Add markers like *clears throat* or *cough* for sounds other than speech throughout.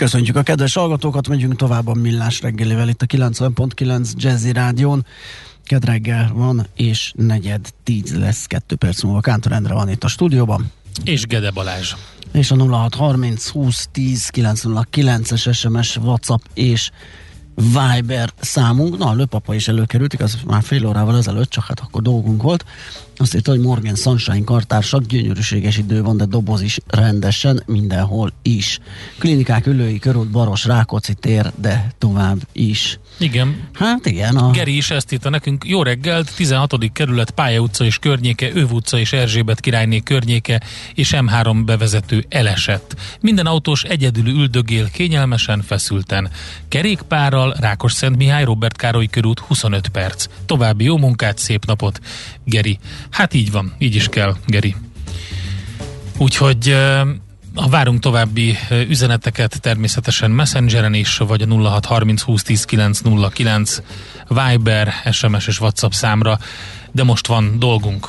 Köszöntjük a kedves hallgatókat, megyünk tovább a Millás reggelivel itt a 90.9 Jazzy Rádión. Kedreggel van, és negyed tíz lesz, kettő perc múlva. Kántor Endre van itt a stúdióban. És Gede Balázs. És a 0630 20 10 909-es SMS, WhatsApp és Viber számunk. Na, a lőpapa is előkerült, az már fél órával ezelőtt, csak hát akkor dolgunk volt. Azt írta, hogy Morgan Sunshine kartársak, gyönyörűséges idő van, de doboz is rendesen mindenhol is. Klinikák, ülői, körút, Baros, Rákóczi tér, de tovább is. Igen. Hát igen. A... Geri is ezt írta nekünk. Jó reggelt, 16. kerület, Pálya utca és környéke, Öv utca és Erzsébet királyné környéke és M3 bevezető elesett. Minden autós egyedül üldögél kényelmesen, feszülten. Kerékpárral, Rákos Szent Mihály, Robert Károly körút 25 perc. További jó munkát, szép napot, Geri. Hát így van, így is kell, Geri. Úgyhogy ha várunk további üzeneteket, természetesen Messengeren is, vagy a 0630 20 10 909 Viber, SMS és WhatsApp számra, de most van dolgunk.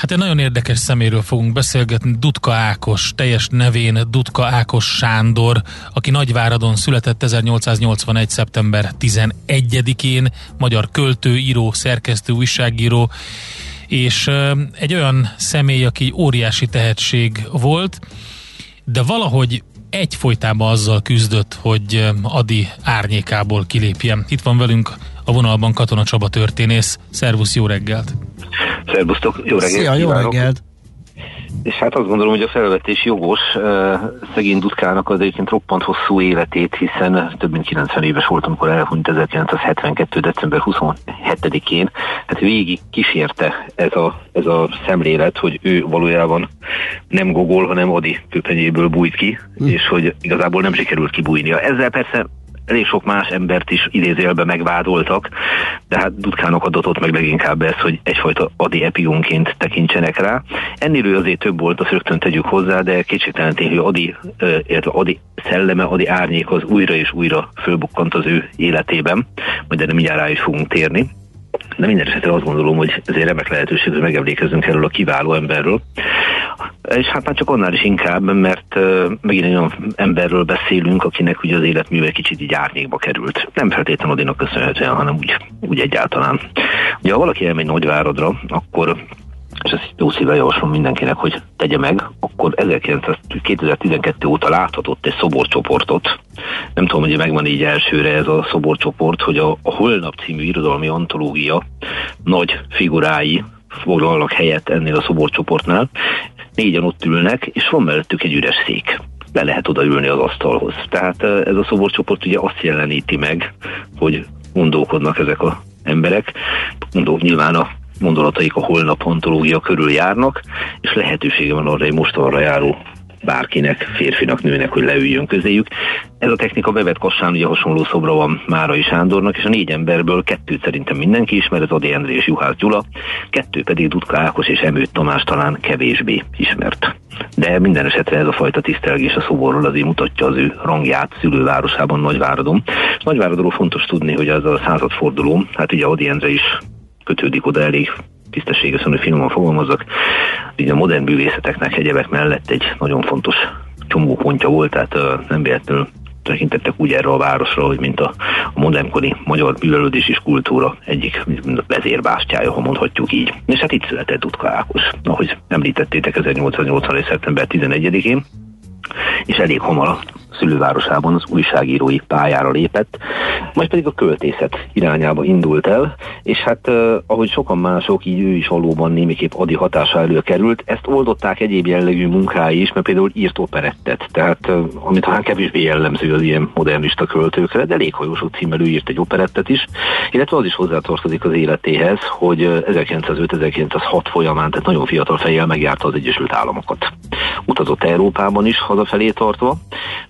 Hát egy nagyon érdekes szeméről fogunk beszélgetni, Dutka Ákos, teljes nevén Dutka Ákos Sándor, aki Nagyváradon született 1881. szeptember 11-én, magyar költő, író, szerkesztő, újságíró, és egy olyan személy, aki óriási tehetség volt, de valahogy egyfolytában azzal küzdött, hogy Adi árnyékából kilépjen. Itt van velünk a vonalban Katona Csaba történész. Szervusz, jó reggelt! Szervusztok, jó reggelt! Szia, jó reggelt! És hát azt gondolom, hogy a felvetés jogos. Szegény Dutkának az egyébként roppant hosszú életét, hiszen több mint 90 éves volt, amikor elhunyt 1972. december 27-én. Hát végig kísérte ez a, ez a szemlélet, hogy ő valójában nem Gogol, hanem Adi köpenyéből bújt ki, hm. és hogy igazából nem sikerült kibújnia. Ezzel persze elég sok más embert is idézélbe megvádoltak, de hát Dutkának adott meg leginkább ez, hogy egyfajta adi epigonként tekintsenek rá. Ennél ő azért több volt, azt rögtön tegyük hozzá, de kétségtelen tény, hogy Adi, illetve Adi szelleme, Adi árnyék az újra és újra fölbukkant az ő életében, majd erre mindjárt rá is fogunk térni. De minden esetre azt gondolom, hogy ez egy remek lehetőség, hogy megemlékezzünk erről a kiváló emberről. És hát már csak annál is inkább, mert uh, megint egy olyan emberről beszélünk, akinek ugye az életműve kicsit így árnyékba került. Nem feltétlenül Odinak köszönhetően, hanem úgy, úgy egyáltalán. Ugye ha valaki elmegy Nagyváradra, akkor és ezt jó szíve javaslom mindenkinek, hogy tegye meg, akkor 2012 óta láthatott egy szoborcsoportot. Nem tudom, hogy megvan így elsőre ez a szoborcsoport, hogy a, a Holnap című irodalmi antológia nagy figurái foglalnak helyet ennél a szoborcsoportnál. Négyen ott ülnek, és van mellettük egy üres szék be lehet odaülni az asztalhoz. Tehát ez a szoborcsoport ugye azt jeleníti meg, hogy gondolkodnak ezek a emberek. Mondok nyilván a gondolataik a holnap ontológia körül járnak, és lehetősége van arra, hogy most arra járó bárkinek, férfinak, nőnek, hogy leüljön közéjük. Ez a technika bevett Kassán, ugye hasonló szobra van Márai Sándornak, és a négy emberből kettőt szerintem mindenki ismer, ez Adi Endre és Juhász Gyula, kettő pedig Dutka Ákos és Emőt Tamás talán kevésbé ismert. De minden esetre ez a fajta tisztelgés a szoborról azért mutatja az ő rangját szülővárosában, Nagyváradon. És Nagyváradról fontos tudni, hogy ez a századforduló, hát ugye Adi Endre is kötődik oda elég tisztességesen, hogy finoman fogalmazok. Ugye a modern művészeteknek egyebek mellett egy nagyon fontos csomópontja volt, tehát uh, nem véletlenül tekintettek úgy erre a városra, hogy mint a, a modernkori magyar művelődés és kultúra egyik vezérbástyája, ha mondhatjuk így. És hát itt született Dutka Ákos, ahogy említettétek 1880. szeptember 11-én, és elég hamar szülővárosában az újságírói pályára lépett, majd pedig a költészet irányába indult el, és hát uh, ahogy sokan mások, így ő is valóban némiképp adi hatása előkerült, ezt oldották egyéb jellegű munkái is, mert például írt operettet, tehát uh, amit talán kevésbé jellemző az ilyen modernista költőkre, de Léghajósó címmel ő írt egy operettet is, illetve az is hozzátartozik az életéhez, hogy 1905-1906 folyamán, tehát nagyon fiatal fejjel megjárta az Egyesült Államokat. Utazott Európában is hazafelé tartva,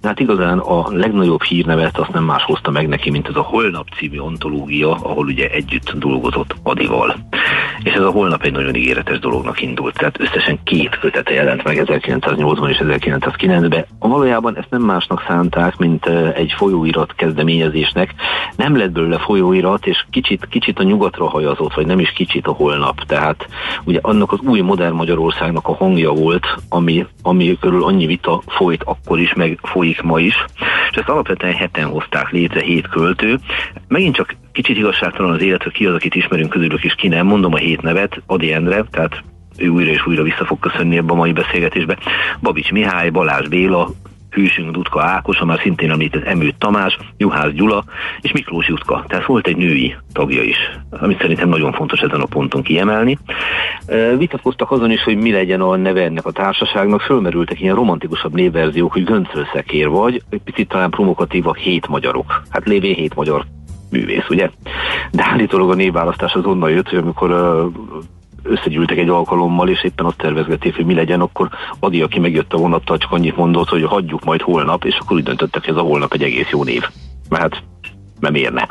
de hát igazán a legnagyobb hírnevet azt nem más hozta meg neki, mint ez a Holnap című ontológia, ahol ugye együtt dolgozott Adival. És ez a Holnap egy nagyon ígéretes dolognak indult, tehát összesen két kötete jelent meg 1980 és 1909-ben. Valójában ezt nem másnak szánták, mint egy folyóirat kezdeményezésnek. Nem lett belőle folyóirat, és kicsit, kicsit a nyugatra hajazott, vagy nem is kicsit a holnap. Tehát ugye annak az új modern Magyarországnak a hangja volt, ami, ami körül annyi vita folyt akkor is, meg folyik ma is, és ezt alapvetően heten hozták létre, hét költő. Megint csak kicsit igazságtalan az élet, hogy ki az, akit ismerünk közülük, és ki nem. Mondom a hét nevet, Adi Endre, tehát ő újra és újra vissza fog köszönni ebbe a mai beszélgetésbe. Babics Mihály, Balázs Béla, hűsünk Dutka Ákos, a már szintén említett Emőt Tamás, Juhász Gyula és Miklós Jutka. Tehát volt egy női tagja is, amit szerintem nagyon fontos ezen a ponton kiemelni. Vitatkoztak azon is, hogy mi legyen a neve ennek a társaságnak, fölmerültek ilyen romantikusabb névverziók, hogy Göncölszekér vagy, egy picit talán provokatívak hét magyarok. Hát lévén hét magyar művész, ugye? De állítólag a névválasztás az onnan jött, hogy amikor összegyűltek egy alkalommal, és éppen azt tervezgették, hogy mi legyen, akkor Adi, aki megjött a vonattal, csak annyit mondott, hogy hagyjuk majd holnap, és akkor úgy döntöttek, hogy ez a holnap egy egész jó név. Mert hát nem érne.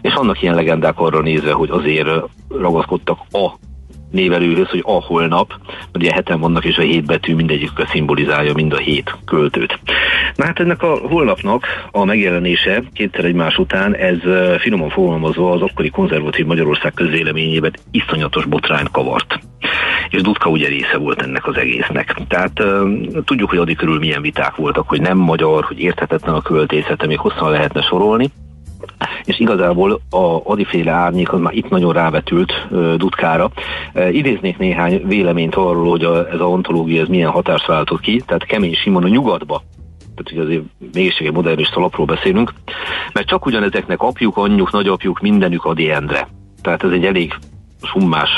És annak ilyen legendák arra nézve, hogy azért ragaszkodtak a névelőhöz, hogy a holnap, mert ugye heten vannak, és a hét betű mindegyik szimbolizálja mind a hét költőt. Na hát ennek a holnapnak a megjelenése kétszer egymás után, ez finoman fogalmazva az akkori konzervatív Magyarország közvéleményében iszonyatos botrányt kavart és Dudka ugye része volt ennek az egésznek. Tehát uh, tudjuk, hogy addig körül milyen viták voltak, hogy nem magyar, hogy érthetetlen a költészete, még hosszan lehetne sorolni és igazából a adiféle árnyék az már itt nagyon rávetült uh, Dutkára. Uh, idéznék néhány véleményt arról, hogy a, ez a ontológia ez milyen hatást váltott ki, tehát Kemény Simon a nyugatba tehát hogy azért mégiscsak egy modernista lapról beszélünk, mert csak ugyanezeknek apjuk, anyjuk, nagyapjuk, mindenük Adi Endre. Tehát ez egy elég summás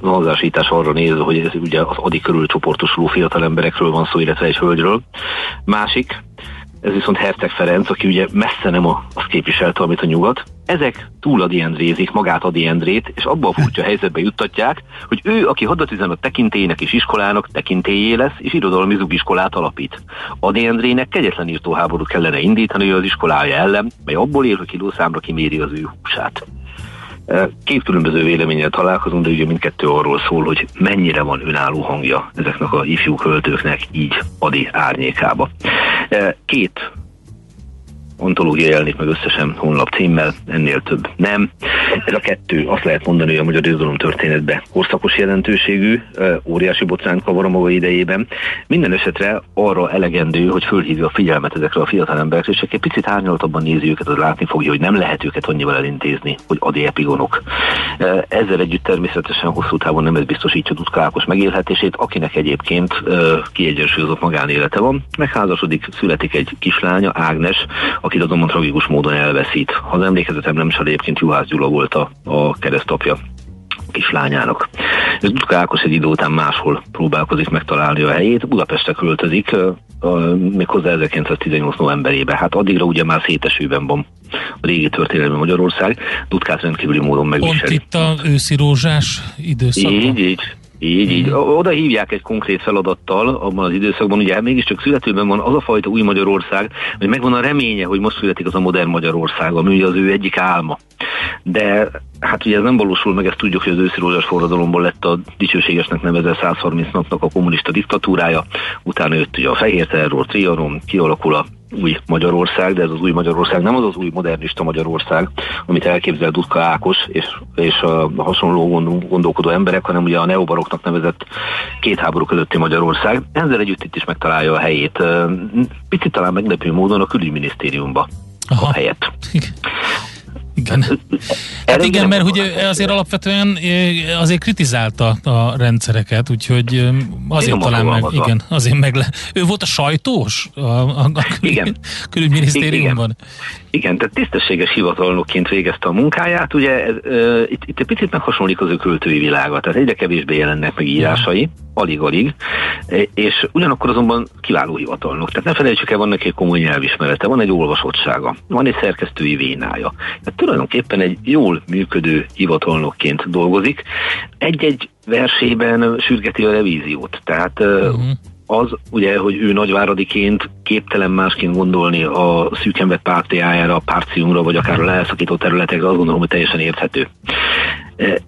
nazásítás arra nézve, hogy ez ugye az Adi körül csoportosuló fiatal emberekről van szó, illetve egy hölgyről. Másik, ez viszont Herceg Ferenc, aki ugye messze nem azt képviselte, amit a nyugat. Ezek túl Adi Endrézik magát Adi Endrét, és abba a furcsa helyzetbe juttatják, hogy ő, aki hadatüzenet tekintélynek és iskolának tekintélyé lesz, és irodalmi zugiskolát alapít. Adi Endrének kegyetlen írtóháború kellene indítani az iskolája ellen, mely abból él, hogy kilószámra kiméri az ő húsát. Két különböző véleménnyel találkozunk, de ugye mindkettő arról szól, hogy mennyire van önálló hangja ezeknek a ifjú költőknek így Adi árnyékába. Két ontológia jelenik meg összesen honlap címmel, ennél több nem. Ez a kettő azt lehet mondani, hogy a magyar irodalom történetben korszakos jelentőségű, óriási botrán kavar a maga idejében. Minden esetre arra elegendő, hogy fölhívja a figyelmet ezekre a fiatal emberekre, és egy picit árnyaltabban nézi őket, az látni fogja, hogy nem lehet őket annyival elintézni, hogy adi epigonok. Ezzel együtt természetesen hosszú távon nem ez biztosítja Ákos megélhetését, akinek egyébként kiegyensúlyozott magánélete van, megházasodik, születik egy kislánya, Ágnes, akit azonban tragikus módon elveszít. Ha az emlékezetem nem is egyébként Juhász Gyula volt a, a keresztapja kislányának. Ez Dudka Ákos egy idő után máshol próbálkozik megtalálni a helyét, Budapestre költözik, méghozzá 1918 novemberében. Hát addigra ugye már szétesőben van a régi történelmi Magyarország, Dutkát rendkívüli módon megviseli. Pont itt a őszi rózsás időszakban. Így, így. Így, így. Oda hívják egy konkrét feladattal abban az időszakban, ugye mégiscsak születőben van az a fajta új Magyarország, hogy megvan a reménye, hogy most születik az a modern Magyarország, ami ugye az ő egyik álma. De hát ugye ez nem valósul meg, ezt tudjuk, hogy az őszi rózsás forradalomból lett a dicsőségesnek nevezett 130 napnak a kommunista diktatúrája, utána jött ugye a fehér terror, trianon, kialakul a új Magyarország, de ez az új Magyarország nem az az új modernista Magyarország, amit elképzel Dudka Ákos és, és a hasonló gondolkodó emberek, hanem ugye a neobaroknak nevezett két háború közötti Magyarország. Ezzel együtt itt is megtalálja a helyét. Picit talán meglepő módon a külügyminisztériumba Aha. a helyet. Igen. Hát igen, mert ugye azért alapvetően azért kritizálta a rendszereket, úgyhogy azért Én talán meg, igen, azért meg le. Ő volt a sajtós a, a, a igen. külügyminisztériumban? Igen. Igen, tehát tisztességes hivatalnokként végezte a munkáját, ugye ez, uh, itt, itt egy picit meghasonlik az ő költői világa, tehát egyre kevésbé jelennek meg írásai, alig-alig, és ugyanakkor azonban kiváló hivatalnok. Tehát ne felejtsük el, van neki egy komoly nyelvismerete, van egy olvasottsága, van egy szerkesztői vénája. Tehát tulajdonképpen egy jól működő hivatalnokként dolgozik. Egy-egy versében sürgeti a revíziót. Tehát uh-huh az ugye, hogy ő nagyváradiként képtelen másként gondolni a szűken pártiájára, a párciumra, vagy akár a lelszakító területekre, azt gondolom, hogy teljesen érthető.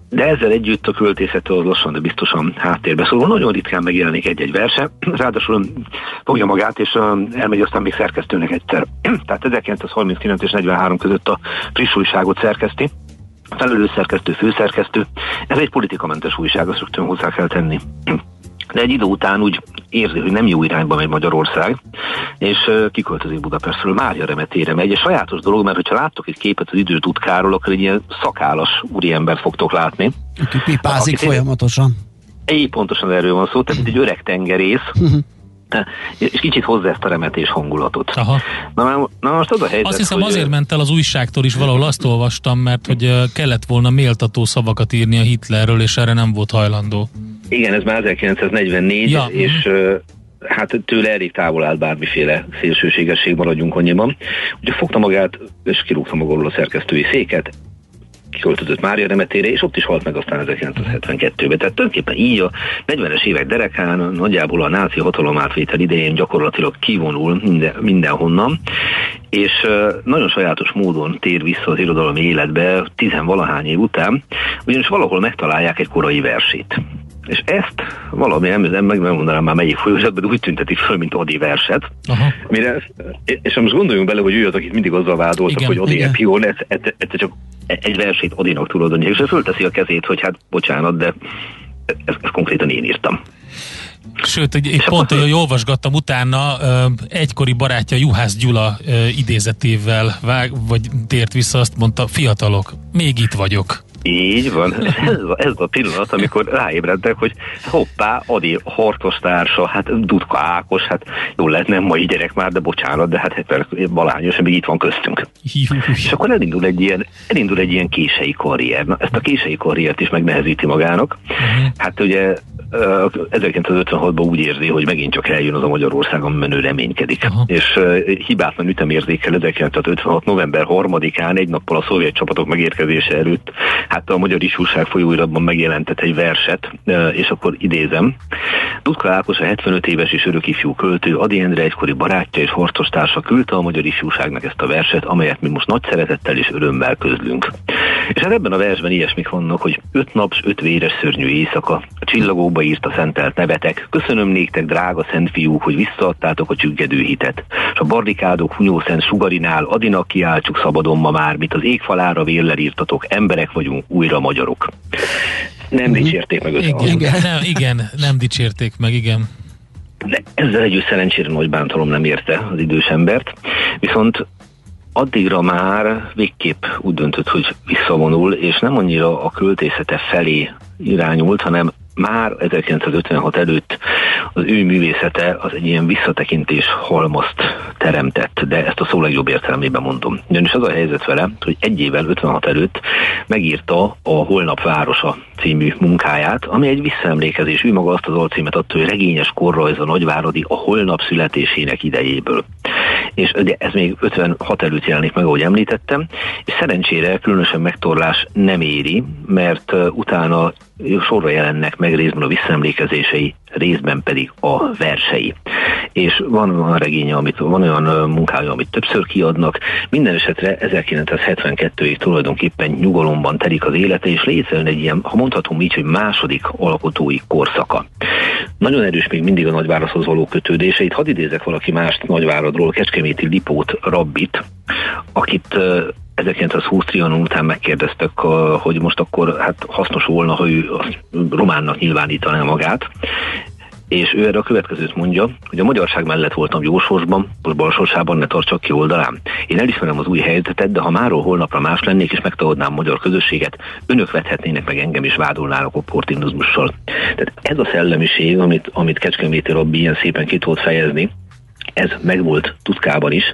De ezzel együtt a költészettől az lassan, de biztosan háttérbe szóló. Nagyon ritkán megjelenik egy-egy verse, ráadásul fogja magát, és elmegy aztán még szerkesztőnek egyszer. *clears throat* Tehát 1939 és 43 között a friss újságot szerkeszti, felelős szerkesztő, főszerkesztő. Ez egy politikamentes újság, azt rögtön hozzá kell tenni de egy idő után úgy érzi, hogy nem jó irányba megy Magyarország, és kiköltözik Budapestről, Mária remetére megy. Egy sajátos dolog, mert ha láttok egy képet az idő tutkáról, akkor egy ilyen szakálas úriembert fogtok látni. Aki pipázik folyamatosan. Így pontosan erről van szó, tehát egy öreg tengerész, mhm. és kicsit hozzá ezt a remetés hangulatot. Aha. Na, na most az a helyzet, Azt hiszem hogy azért ment el az újságtól is, valahol azt olvastam, mert hogy kellett volna méltató szavakat írni a Hitlerről, és erre nem volt hajlandó. Igen, ez már 1944, ja. és uh, hát tőle elég távol áll bármiféle szélsőségesség, maradjunk annyiban. Ugye fogta magát, és kirúgta magáról a szerkesztői széket, kiköltözött Mária remetére, és ott is halt meg aztán 1972-ben. Tehát tulajdonképpen így a 40-es évek derekán nagyjából a náci hatalomátvétel idején gyakorlatilag kivonul minden, mindenhonnan, és nagyon sajátos módon tér vissza az irodalmi életbe tizenvalahány év után, ugyanis valahol megtalálják egy korai versét. És ezt valami, nem, nem meg nem mondanám már melyik folyósatban, de úgy tüntetik föl, mint Odi verset. Aha. Mire, és most gondoljunk bele, hogy ő az, akit mindig azzal vádoltak, igen, hogy Odi egy pion, ez, ez, ez, csak egy versét Odinak tulajdonítani, és ő fölteszi a kezét, hogy hát bocsánat, de ezt, ezt konkrétan én írtam. Sőt, egy, egy pont, hogy olvasgattam utána, egykori barátja Juhász Gyula idézetével vág, vagy tért vissza, azt mondta, fiatalok, még itt vagyok. Így van. Ez a, ez a pillanat, amikor ráébredtek, hogy hoppá, Adi hortostársa, hát Dudka Ákos, hát jó lehet nem mai gyerek már, de bocsánat, de hát balányos, még itt van köztünk. És akkor elindul egy ilyen, elindul egy ilyen kései karrier. Na, ezt a kései karriert is megnehezíti magának. Uh-huh. Hát ugye 1956-ban úgy érzi, hogy megint csak eljön az a Magyarországon menő reménykedik. Uh-huh. És hibátlan ütemérzékkel 1956. november 3-án, egy nappal a szovjet csapatok megérkezése előtt hát a Magyar Isúság folyóiratban megjelentett egy verset, és akkor idézem. Dudka Ákos a 75 éves és örök ifjú költő, Adi Endre egykori barátja és harcostársa küldte a Magyar Isúságnak ezt a verset, amelyet mi most nagy szeretettel és örömmel közlünk. És hát ebben a versben ilyesmik vannak, hogy öt naps, öt véres szörnyű éjszaka, a csillagokba írt a szentelt nevetek, köszönöm néktek, drága szent fiúk, hogy visszaadtátok a csüggedő hitet, és a barrikádok hunyószent sugarinál adinak kiáltsuk szabadon ma már, mit az égfalára véllel írtatok, emberek vagyunk, újra magyarok. Nem uh-huh. dicsérték meg igen, igen, nem, igen, nem dicsérték meg, igen. De ezzel együtt szerencsére nagy bántalom nem érte az idős embert, viszont addigra már végképp úgy döntött, hogy visszavonul, és nem annyira a költészete felé irányult, hanem már 1956 előtt az ő művészete az egy ilyen visszatekintés halmazt teremtett, de ezt a szó legjobb értelmében mondom. Ugyanis az a helyzet vele, hogy egy évvel 56 előtt megírta a Holnap Városa című munkáját, ami egy visszaemlékezés. Ő maga azt az alcímet adta, hogy regényes korrajz a nagyváradi a holnap születésének idejéből. És ugye ez még 56 előtt jelenik meg, ahogy említettem, és szerencsére különösen megtorlás nem éri, mert utána sorra jelennek meg részben a visszaemlékezései, részben pedig a versei. És van olyan regénye, amit, van olyan munkája, amit többször kiadnak. Minden esetre 1972-ig tulajdonképpen nyugalomban telik az élete, és létrejön egy ilyen, ha mondhatom így, hogy második alkotói korszaka. Nagyon erős még mindig a nagyvároshoz való kötődése. Itt hadd idézek valaki mást nagyváradról, Kecskeméti Lipót Rabbit, akit 1920 trianon után megkérdeztek, hogy most akkor hát hasznos volna, ha ő románnak nyilvánítaná magát, és ő erre a következőt mondja, hogy a magyarság mellett voltam jósorsban, most balsorsában ne tartsak ki oldalám. Én elismerem az új helyzetet, de ha máról holnapra más lennék és megtagadnám magyar közösséget, önök vethetnének meg engem is vádolnának opportunizmussal. Tehát ez a szellemiség, amit, amit Kecskeméti Rabbi ilyen szépen ki tudott fejezni, ez megvolt Tutkában is.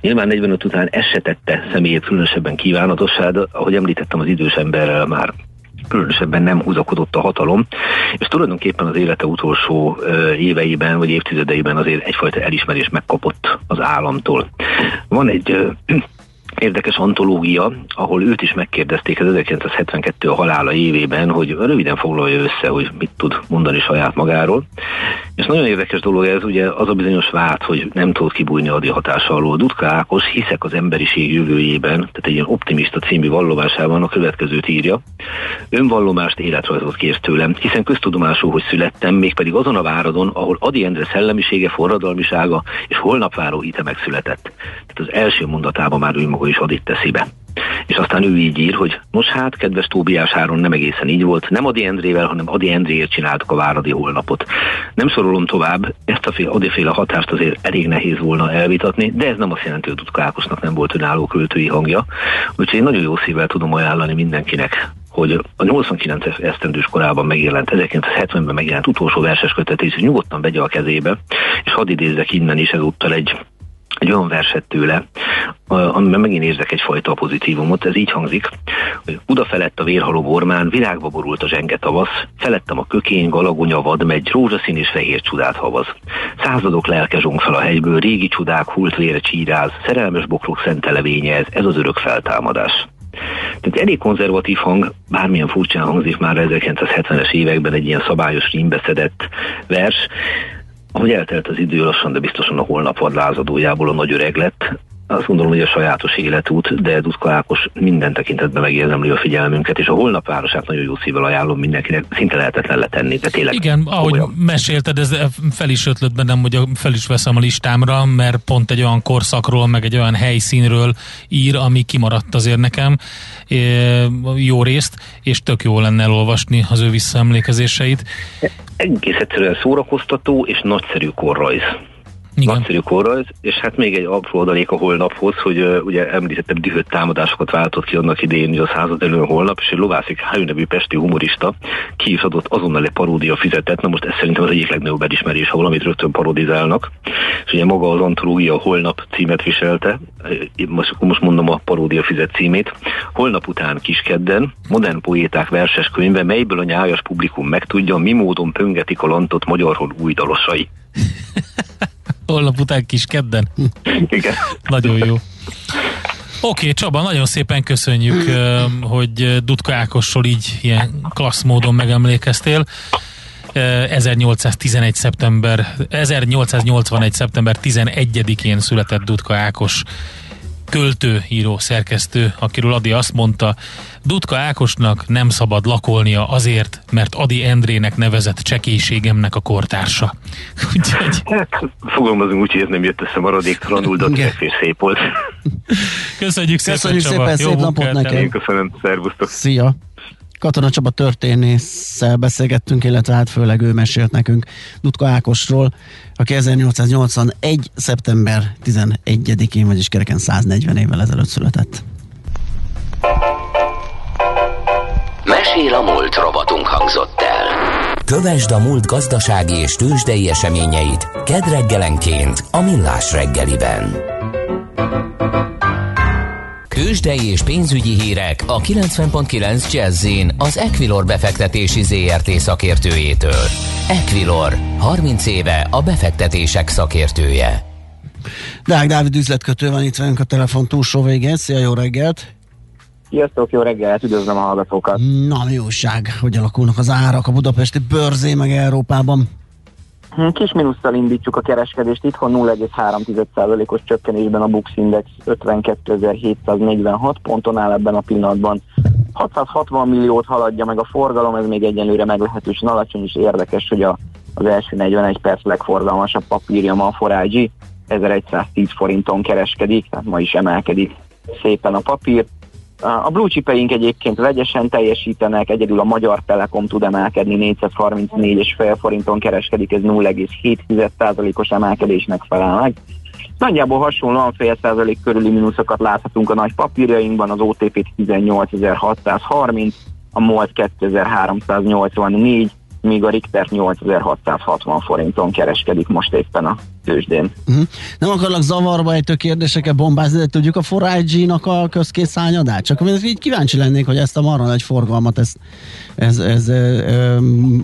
Nyilván 45 után ez se személyét különösebben kívánatossá, de ahogy említettem, az idős emberrel már különösebben nem húzakodott a hatalom, és tulajdonképpen az élete utolsó éveiben vagy évtizedeiben azért egyfajta elismerés megkapott az államtól. Van egy érdekes antológia, ahol őt is megkérdezték az 1972 a halála évében, hogy röviden foglalja össze, hogy mit tud mondani saját magáról. És nagyon érdekes dolog ez, ugye az a bizonyos vált, hogy nem tud kibújni a hatása alól. Dutka Ákos hiszek az emberiség jövőjében, tehát egy ilyen optimista című vallomásában a következőt írja. Önvallomást életrajzot kért tőlem, hiszen köztudomású, hogy születtem, mégpedig azon a váradon, ahol Adi Endre szellemisége, forradalmisága és holnapváró hite megszületett. Tehát az első mondatában már ő maga is adit teszi be. És aztán ő így ír, hogy most hát, kedves Tóbiás Áron, nem egészen így volt, nem Adi Endrével, hanem Adi Endréért csináltuk a Váradi holnapot. Nem sorolom tovább, ezt a fél, adiféle hatást azért elég nehéz volna elvitatni, de ez nem azt jelenti, hogy Dutkákosnak nem volt önálló költői hangja. Úgyhogy én nagyon jó szívvel tudom ajánlani mindenkinek, hogy a 89 esztendős korában megjelent, 1970-ben megjelent utolsó verses kötetés, nyugodtan vegye a kezébe, és hadd idézzek innen is ezúttal egy egy olyan verset tőle, amiben megint érzek egyfajta pozitívumot, ez így hangzik, hogy Uda felett a vérhaló bormán, virágba borult a zsenge tavasz, felettem a kökény, galagonya, vadmegy, rózsaszín és fehér csodát havaz. Századok lelke fel a hegyből, régi csodák, hult vére csíráz, szerelmes bokrok szentelevénye ez, ez az örök feltámadás. Tehát elég konzervatív hang, bármilyen furcsán hangzik már 1970-es években egy ilyen szabályos rímbeszedett vers, ahogy eltelt az idő lassan, de biztosan a holnap lázadójából a nagy öreg lett, azt gondolom, hogy a sajátos életút, de Dutka Ákos minden tekintetben megérdemli a figyelmünket, és a holnap városát nagyon jó szívvel ajánlom mindenkinek, szinte lehetetlen letenni, de tényleg. Igen, ahogy olyan. mesélted, ez fel is ötlött bennem, hogy fel is veszem a listámra, mert pont egy olyan korszakról, meg egy olyan helyszínről ír, ami kimaradt azért nekem jó részt, és tök jó lenne elolvasni az ő visszaemlékezéseit. Egész egyszerűen szórakoztató és nagyszerű korrajz. Igen. Nagyszerű korrajz, és hát még egy apró adalék a holnaphoz, hogy uh, ugye említettem dühött támadásokat váltott ki annak idején, hogy a század elő holnap, és egy Lovászik Hájű nevű pesti humorista ki is adott azonnal egy paródia fizetett, na most ez szerintem az egyik legnagyobb elismerés, ha valamit rögtön parodizálnak, és ugye maga az antológia holnap címet viselte, most, most mondom a paródia fizet címét, holnap után kiskedden, modern poéták verses könyve, melyből a nyájas publikum megtudja, mi módon pöngetik a lantot magyarul új dalosai. *laughs* Holnap után kis kedden? Igen. Nagyon jó. Oké, okay, Csaba, nagyon szépen köszönjük, hogy Dudka Ákosról így ilyen klassz módon megemlékeztél. 1811. szeptember, 1881. szeptember 11-én született Dudka Ákos költő, író, szerkesztő, akiről Adi azt mondta, Dudka Ákosnak nem szabad lakolnia azért, mert Adi Endrének nevezett csekélységemnek a kortársa. *laughs* Úgyhogy... Hát, fogalmazunk úgy, hogy ez nem jött össze maradéktalanul, de a szép volt. Köszönjük szépen, Köszönjük szépen, szép napot neked. Köszönöm, szervusztok. Szia. Katona Csaba történésszel beszélgettünk, illetve hát főleg ő mesélt nekünk Dutka Ákosról, aki 1881. szeptember 11-én, vagyis kereken 140 évvel ezelőtt született. Mesél a múlt robotunk hangzott el. Kövesd a múlt gazdasági és tőzsdei eseményeit kedd reggelenként a Millás reggeliben. Kősdei és pénzügyi hírek a 90.9 jazz az Equilor befektetési ZRT szakértőjétől. Equilor, 30 éve a befektetések szakértője. Dák Dávid üzletkötő van itt velünk a telefon túlsó végén. Szia, jó reggelt! Sziasztok, jó reggelt, üdvözlöm a hallgatókat! Na, mi újság? Hogy alakulnak az árak a budapesti bőrzé meg Európában? Hm, kis mínusszal indítjuk a kereskedést, itthon 0,3%-os csökkenésben a Bux Index 52.746 ponton áll ebben a pillanatban. 660 milliót haladja meg a forgalom, ez még egyenlőre meglehetősen alacsony, és érdekes, hogy a, az első 41 perc legforgalmasabb papírja ma a Forágyi 1110 forinton kereskedik, tehát ma is emelkedik szépen a papír. A blue chipeink egyébként vegyesen teljesítenek, egyedül a Magyar Telekom tud emelkedni, 434,5 forinton kereskedik, ez 0,7%-os emelkedésnek felel meg. Nagyjából hasonlóan fél százalék körüli mínuszokat láthatunk a nagy papírjainkban, az OTP 18.630, a MOL 2384, míg a Richter 8660 forinton kereskedik most éppen a tőzsdén. Uh-huh. Nem akarlak zavarba ejtő kérdéseket bombázni, de tudjuk a 4IG-nak a közkész hányadát? Csak így kíváncsi lennék, hogy ezt a marra nagy forgalmat, ez, ez, ez, ez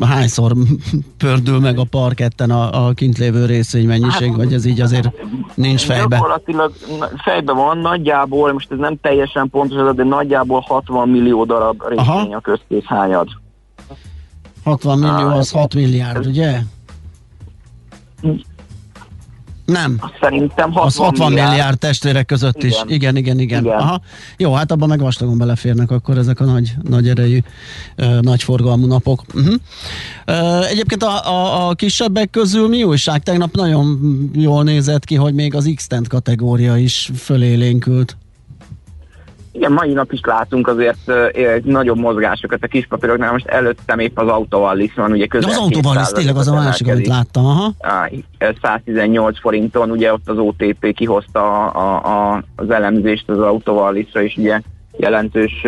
hányszor *laughs* pördül meg a parketten a, a kint lévő részvénymennyiség, hát, vagy ez így azért nincs fejbe? Gyakorlatilag fejbe van, nagyjából, most ez nem teljesen pontos, de nagyjából 60 millió darab részvény Aha. a közkész hányad. 60 millió az 6 milliárd, ugye? Nem. Szerintem 60, az 60 milliárd, milliárd testvérek között igen. is. Igen, igen, igen. igen. Aha. Jó, hát abban meg vastagon beleférnek akkor ezek a nagy, nagy erejű, nagy forgalmú napok. Uh-huh. Uh, egyébként a, a, a kisebbek közül mi újság? Tegnap nagyon jól nézett ki, hogy még az x kategória is fölélénkült. Igen, mai nap is látunk azért uh, nagyobb mozgásokat a kis papíroknál, most előttem épp az autóvallis van, ugye közel De az autóvallis tényleg az a másik, amit láttam, aha. 118 forinton, ugye ott az OTP kihozta a, a, a, az elemzést az autóvallisra, és ugye jelentős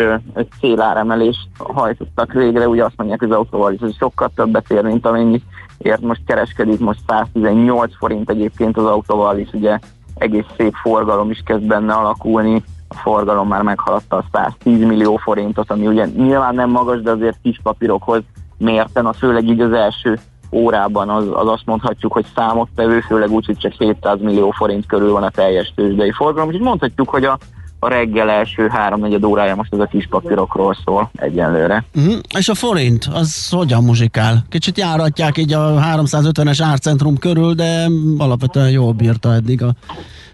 céláremelést hajtottak végre, ugye azt mondják, hogy az autóvallis hogy sokkal többet ér, mint amennyit ért. Most kereskedik, most 118 forint egyébként az autóvallis, ugye egész szép forgalom is kezd benne alakulni, forgalom már meghaladta a 110 millió forintot, ami ugye nyilván nem magas, de azért kis papírokhoz mérten, a főleg így az első órában az, az azt mondhatjuk, hogy számottevő, főleg úgy, hogy csak 700 millió forint körül van a teljes tőzsdei forgalom, úgyhogy mondhatjuk, hogy a, a reggel első háromnegyed órája most ez a kis papírokról szól egyenlőre. Uh-huh. És a forint, az hogyan muzsikál? Kicsit járatják így a 350-es árcentrum körül, de alapvetően jól bírta eddig a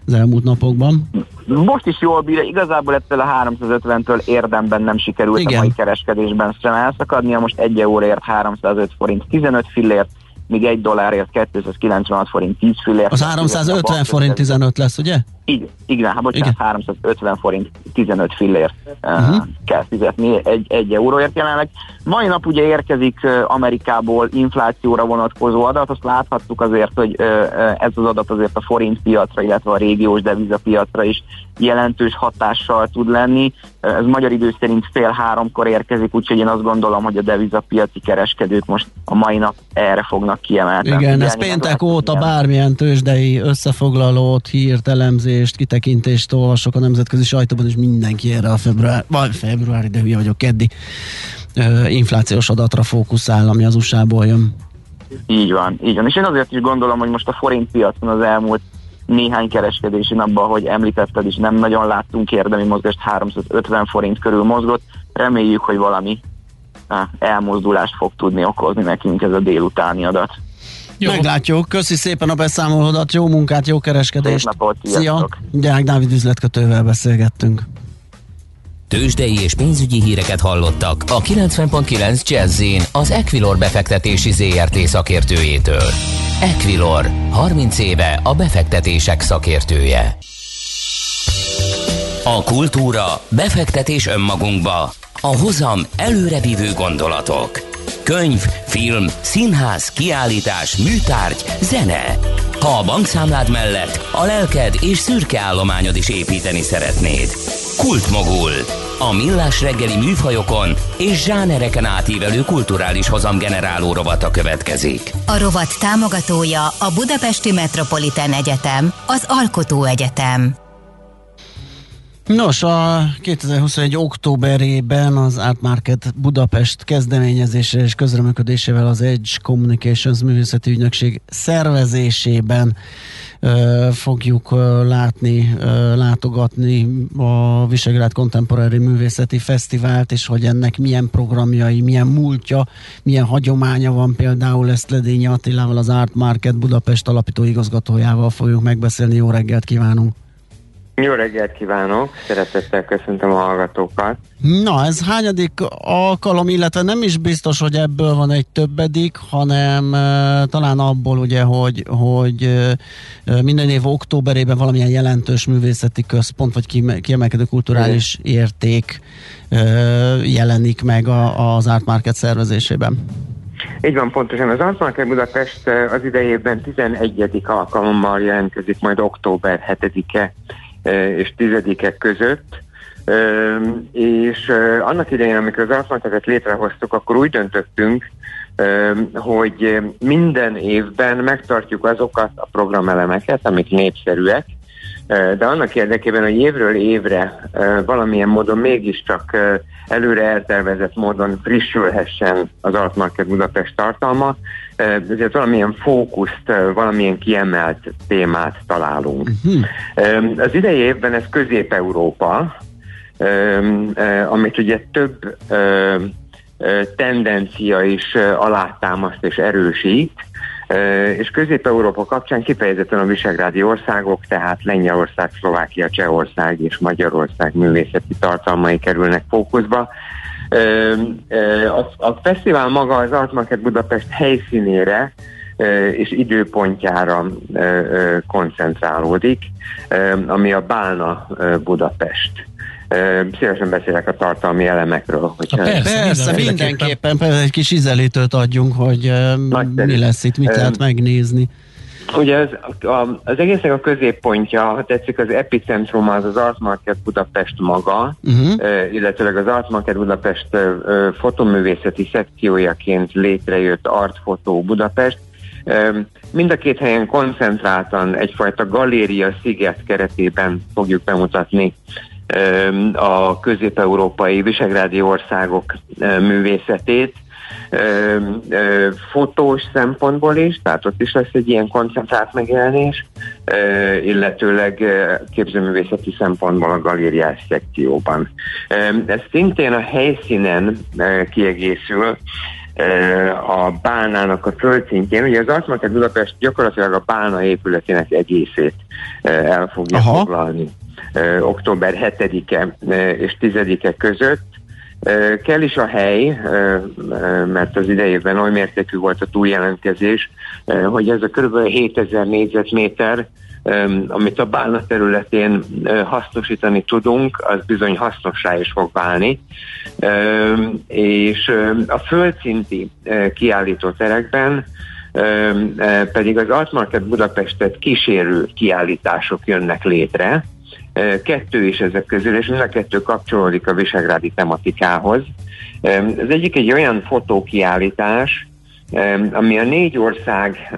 az elmúlt napokban. Most is jól bír, igazából ettől a 350-től érdemben nem sikerült Igen. a mai kereskedésben sem elszakadnia, most 1 euróért 305 forint 15 fillért, míg egy dollárért 296 forint 10 fillért. Az 350 forint 15 lesz, ugye? Igen, igen, hát bocsánat, igen. 350 forint 15 fillért uh-huh. kell fizetni egy, egy euróért jelenleg. Mai nap ugye érkezik Amerikából inflációra vonatkozó adat, azt láthattuk azért, hogy ez az adat azért a forint piacra, illetve a régiós devizapiacra is jelentős hatással tud lenni. Ez magyar idő szerint fél háromkor érkezik, úgyhogy én azt gondolom, hogy a devizapiaci kereskedők most a mai nap erre fognak kiemelni. Igen, ez péntek óta bármilyen tőzsdei összefoglalót, hírt, elemzést, kitekintést olvasok a nemzetközi sajtóban, és mindenki erre a február, vagy februári, de hülye vagyok, keddi inflációs adatra fókuszál, ami az USA-ból jön. Így van, így van. És én azért is gondolom, hogy most a forint piacon az elmúlt néhány kereskedési napban, hogy említetted is, nem nagyon láttunk érdemi mozgást, 350 forint körül mozgott. Reméljük, hogy valami elmozdulást fog tudni okozni nekünk ez a délutáni adat. Jó. Meglátjuk. Köszi szépen a beszámolódat, jó munkát, jó kereskedést. napot, Szia! Gyák Dávid üzletkötővel beszélgettünk. Tőzsdei és pénzügyi híreket hallottak a 90.9 jazz az Equilor befektetési ZRT szakértőjétől. Equilor, 30 éve a befektetések szakértője. A kultúra, befektetés önmagunkba, a hozam előrevívő gondolatok. Könyv, film, színház, kiállítás, műtárgy, zene. Ha a bankszámlád mellett a lelked és szürke állományod is építeni szeretnéd. Kultmogul. A millás reggeli műfajokon és zsánereken átívelő kulturális hozamgeneráló rovata következik. A rovat támogatója a Budapesti Metropolitán Egyetem, az Alkotó Egyetem. Nos, a 2021. októberében az Art Market Budapest kezdeményezése és közreműködésével az Edge Communications művészeti ügynökség szervezésében ö, fogjuk ö, látni, ö, látogatni a Visegrád Contemporary Művészeti Fesztivált, és hogy ennek milyen programjai, milyen múltja, milyen hagyománya van például ezt Ledényi Attilával, az Art Market Budapest alapító igazgatójával fogjuk megbeszélni. Jó reggelt kívánunk! Jó reggelt kívánok, szeretettel köszöntöm a hallgatókat. Na, ez hányadik alkalom, illetve nem is biztos, hogy ebből van egy többedik, hanem uh, talán abból ugye, hogy, hogy uh, minden év októberében valamilyen jelentős művészeti központ, vagy kiemelkedő kulturális Igen. érték uh, jelenik meg a, az Art Market szervezésében. Így van, pontosan. Az Art Market Budapest az idejében 11. alkalommal jelentkezik, majd október 7-e és 10-e között. És annak idején, amikor az Art létrehoztuk, akkor úgy döntöttünk, hogy minden évben megtartjuk azokat a programelemeket, amik népszerűek, de annak érdekében, hogy évről évre valamilyen módon mégiscsak előre eltervezett módon frissülhessen az Altmarket Budapest tartalma, ezért valamilyen fókuszt, valamilyen kiemelt témát találunk. Uh-huh. Az idei évben ez Közép-Európa, amit ugye több tendencia is alátámaszt és erősít, és Közép-Európa kapcsán kifejezetten a visegrádi országok, tehát Lengyelország, Szlovákia, Csehország és Magyarország művészeti tartalmai kerülnek fókuszba. A, a fesztivál maga az Art Market Budapest helyszínére és időpontjára koncentrálódik, ami a Bálna Budapest szívesen beszélek a tartalmi elemekről. Hogyha persze, persze mindenképpen, persze egy kis ízelítőt adjunk, hogy Nagyszerű. mi lesz itt, mit lehet megnézni. Ugye az, a, az egésznek a középpontja, ha tetszik, az epicentrum az az Art Market Budapest maga, uh-huh. illetőleg az Art Market Budapest fotoművészeti szekciójaként létrejött Art Photo Budapest. Mind a két helyen koncentráltan egyfajta galéria sziget keretében fogjuk bemutatni a közép-európai visegrádi országok művészetét, fotós szempontból is, tehát ott is lesz egy ilyen koncentrált megjelenés, illetőleg képzőművészeti szempontból a galériás szekcióban. Ez szintén a helyszínen kiegészül, a bánának a földszintjén. Ugye az Artmarket Budapest gyakorlatilag a bána épületének egészét el fogja Aha. foglalni október 7-e és 10-e között. Kell is a hely, mert az idejében oly mértékű volt a túljelentkezés, hogy ez a kb. 7000 négyzetméter, amit a bálna területén hasznosítani tudunk, az bizony hasznossá is fog válni. És a földszinti kiállítóterekben pedig az Altmarket Budapestet kísérő kiállítások jönnek létre, Kettő is ezek közül, és mind a kettő kapcsolódik a visegrádi tematikához. Az egyik egy olyan fotókiállítás, ami a négy ország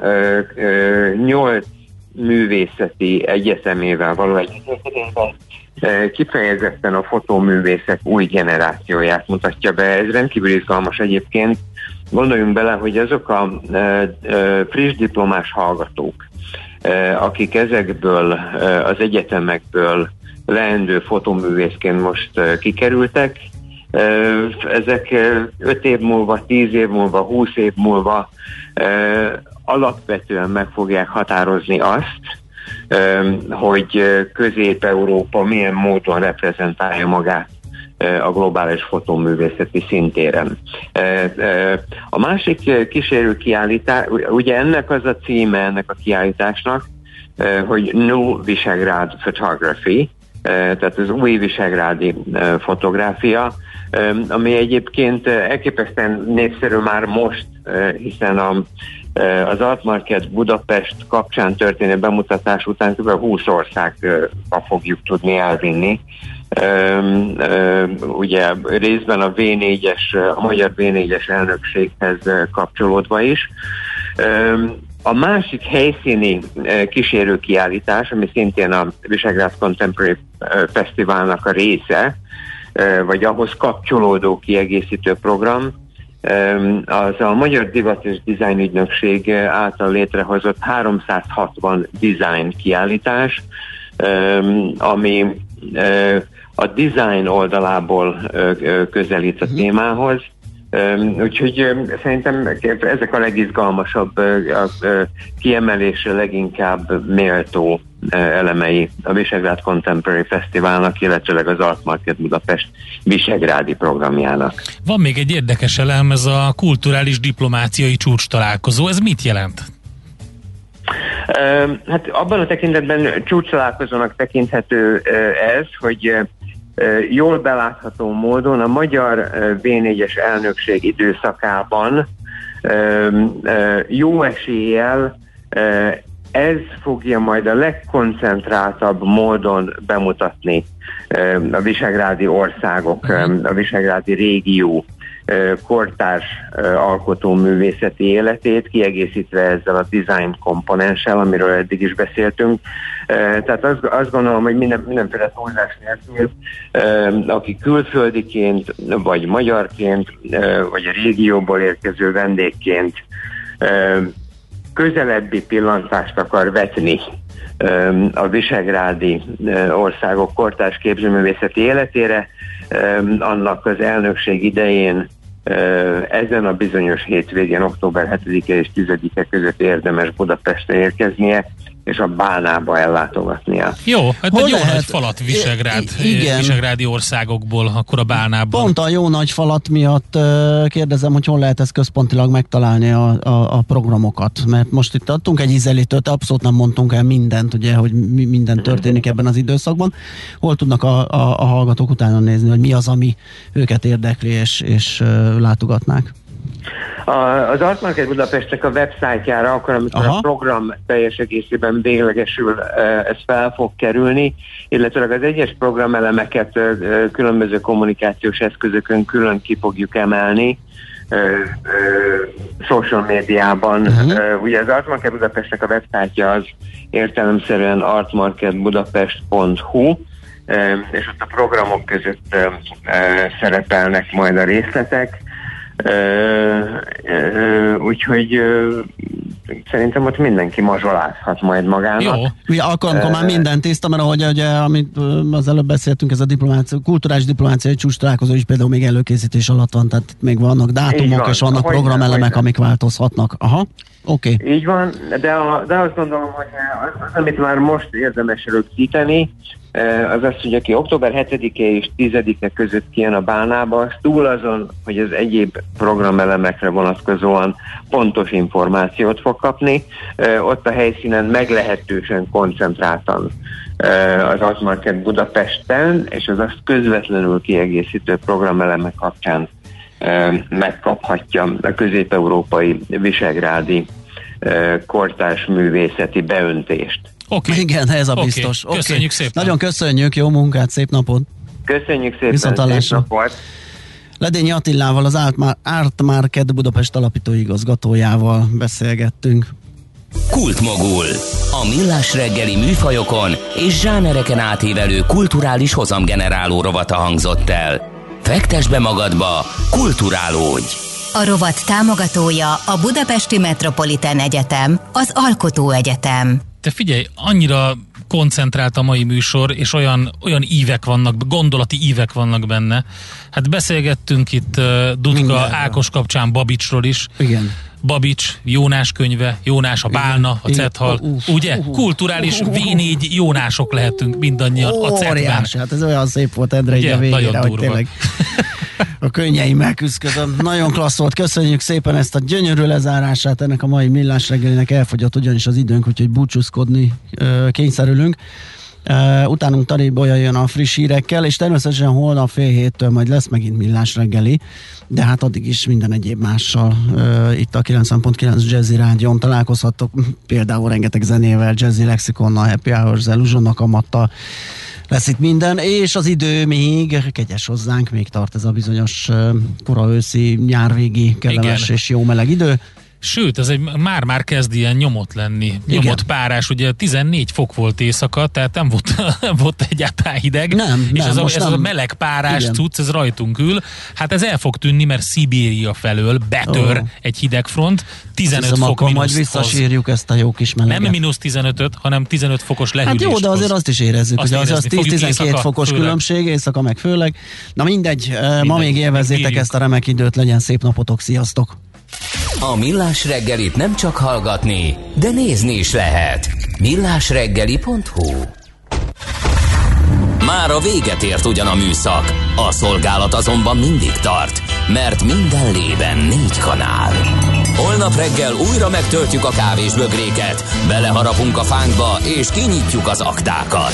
nyolc művészeti egyetemével való együttműködésben kifejezetten a fotóművészek új generációját mutatja be. Ez rendkívül izgalmas egyébként. Gondoljunk bele, hogy azok a friss diplomás hallgatók, akik ezekből az egyetemekből leendő fotoművészként most kikerültek, ezek 5 év múlva, 10 év múlva, 20 év múlva alapvetően meg fogják határozni azt, hogy Közép-Európa milyen módon reprezentálja magát a globális fotóművészeti szintéren. A másik kísérő kiállítás, ugye ennek az a címe ennek a kiállításnak, hogy New Visegrád Photography, tehát az új visegrádi fotográfia, ami egyébként elképesztően népszerű már most, hiszen a, az Altmarket Budapest kapcsán történő bemutatás után kb. 20 országba fogjuk tudni elvinni ugye részben a V4-es, a magyar V4-es elnökséghez kapcsolódva is. A másik helyszíni kísérőkiállítás, ami szintén a Visegrád Contemporary Fesztiválnak a része, vagy ahhoz kapcsolódó kiegészítő program, az a Magyar Divat és Design Ügynökség által létrehozott 360 design kiállítás, ami a design oldalából közelít a témához. Úgyhogy szerintem ezek a legizgalmasabb, a kiemelésre leginkább méltó elemei a Visegrád Contemporary Fesztiválnak, illetőleg az Art Market Budapest Visegrádi programjának. Van még egy érdekes elem, ez a kulturális diplomáciai csúcs találkozó. Ez mit jelent? Hát abban a tekintetben csúcs találkozónak tekinthető ez, hogy jól belátható módon a magyar V4-es elnökség időszakában jó eséllyel ez fogja majd a legkoncentráltabb módon bemutatni a visegrádi országok, a visegrádi régió kortárs alkotó művészeti életét, kiegészítve ezzel a design komponenssel, amiről eddig is beszéltünk. Tehát azt, azt gondolom, hogy minden, mindenféle túlzás nélkül, aki külföldiként, vagy magyarként, vagy a régióból érkező vendégként közelebbi pillantást akar vetni a visegrádi országok kortárs képzőművészeti életére, annak az elnökség idején ezen a bizonyos hétvégén, október 7-e és 10-e között érdemes Budapestre érkeznie, és a bánába ellátogatnia. Jó, hát Hol egy jó lehet? nagy falat Visegrád, igen. Visegrádi országokból, akkor a bánában. Pont a jó nagy falat miatt kérdezem, hogy hol lehet ezt központilag megtalálni a, a, a programokat, mert most itt adtunk egy ízelítőt, abszolút nem mondtunk el mindent, ugye, hogy mi, minden történik ebben az időszakban. Hol tudnak a, a, a hallgatók utána nézni, hogy mi az, ami őket érdekli, és, és látogatnák? A, az Art Market Budapestnek a websájtjára, akkor amikor Aha. a program teljes egészében véglegesül, ez fel fog kerülni, illetve az egyes programelemeket különböző kommunikációs eszközökön külön ki fogjuk emelni, social médiában. Uh-huh. ugye az Art Market Budapestnek a websájtja az értelemszerűen artmarketbudapest.hu, és ott a programok között szerepelnek majd a részletek úgyhogy szerintem ott mindenki mazsolázhat majd magának. Jó. Akkor, amikor már minden tiszta, mert ahogy ugye, amit az előbb beszéltünk, ez a diplomácia, kulturális diplomáciai csúcs találkozó is például még előkészítés alatt van, tehát még vannak dátumok van, és vannak programelemek, amik változhatnak. Aha. Oké. Okay. Így van, de, a, de azt gondolom, hogy az, az, amit már most érdemes rögzíteni, Eh, az az, hogy aki október 7-e és 10-e között kijön a bánába, az túl azon, hogy az egyéb programelemekre vonatkozóan pontos információt fog kapni, eh, ott a helyszínen meglehetősen koncentráltan eh, az Azmarket Budapesten, és az azt közvetlenül kiegészítő programelemek kapcsán megkaphatja a közép-európai visegrádi kortárs művészeti beöntést. Oké. Okay. Igen, ez a biztos. Okay. Köszönjük szépen. Nagyon köszönjük, jó munkát, szép napot. Köszönjük szépen, szép napot. Ledényi Attilával, az Art Market Budapest alapító igazgatójával beszélgettünk. Kultmogul. A millás reggeli műfajokon és zsánereken átívelő kulturális hozamgeneráló rovata hangzott el. Fektes be magadba, kulturálódj! A rovat támogatója a Budapesti Metropolitán Egyetem, az Alkotó Egyetem te figyelj, annyira koncentrált a mai műsor, és olyan, olyan ívek vannak, gondolati ívek vannak benne. Hát beszélgettünk itt uh, Dudka. Ákos kapcsán Babicsról is. Igen. Babics, Jónás könyve, Jónás a Bálna, a Cethal, ugye? Kulturális V4 Jónások lehetünk mindannyian a Cethben. hát ez olyan szép volt Endre így a végére, hogy tényleg a könnyeim megküzdködöm. Nagyon klassz volt, köszönjük szépen ezt a gyönyörű lezárását ennek a mai millás reggelinek elfogyott ugyanis az időnk, úgyhogy búcsúzkodni kényszerülünk. Uh, utánunk Tari Bolya jön a friss hírekkel, és természetesen holnap fél héttől majd lesz megint millás reggeli, de hát addig is minden egyéb mással uh, itt a 90.9 Jazzy Rádion találkozhattok, például rengeteg zenével, Jazzy Lexikonnal, Happy Hours, Illusionnak amatta, lesz itt minden, és az idő még kegyes hozzánk, még tart ez a bizonyos kora őszi, nyárvégi, kellemes Igen. és jó meleg idő. Sőt, ez egy már-már kezd ilyen nyomot lenni. Igen. Nyomott párás, ugye 14 fok volt éjszaka, tehát nem volt, *laughs* nem volt egyáltalán hideg. Nem, és nem, ez, a, ez nem. a meleg párás Igen. cucc, ez rajtunk ül. Hát ez el fog tűnni, mert Szibéria felől betör oh. egy hideg front. 15 Hiszem, fok akkor majd visszasírjuk ezt a jó kis meleget. Nem mínusz 15 hanem 15 fokos lehűlés. Hát jó, de azért azt is érezzük, hogy az, az 10-12 fokos főleg. különbség, éjszaka meg főleg. Na mindegy, mindegy ma még élvezzétek ezt a remek időt, legyen szép napotok, sziasztok! A Millás reggelit nem csak hallgatni, de nézni is lehet. millásreggeli.hu Már a véget ért ugyan a műszak, a szolgálat azonban mindig tart, mert minden lében négy kanál. Holnap reggel újra megtöltjük a kávés bögréket, beleharapunk a fánkba és kinyitjuk az aktákat.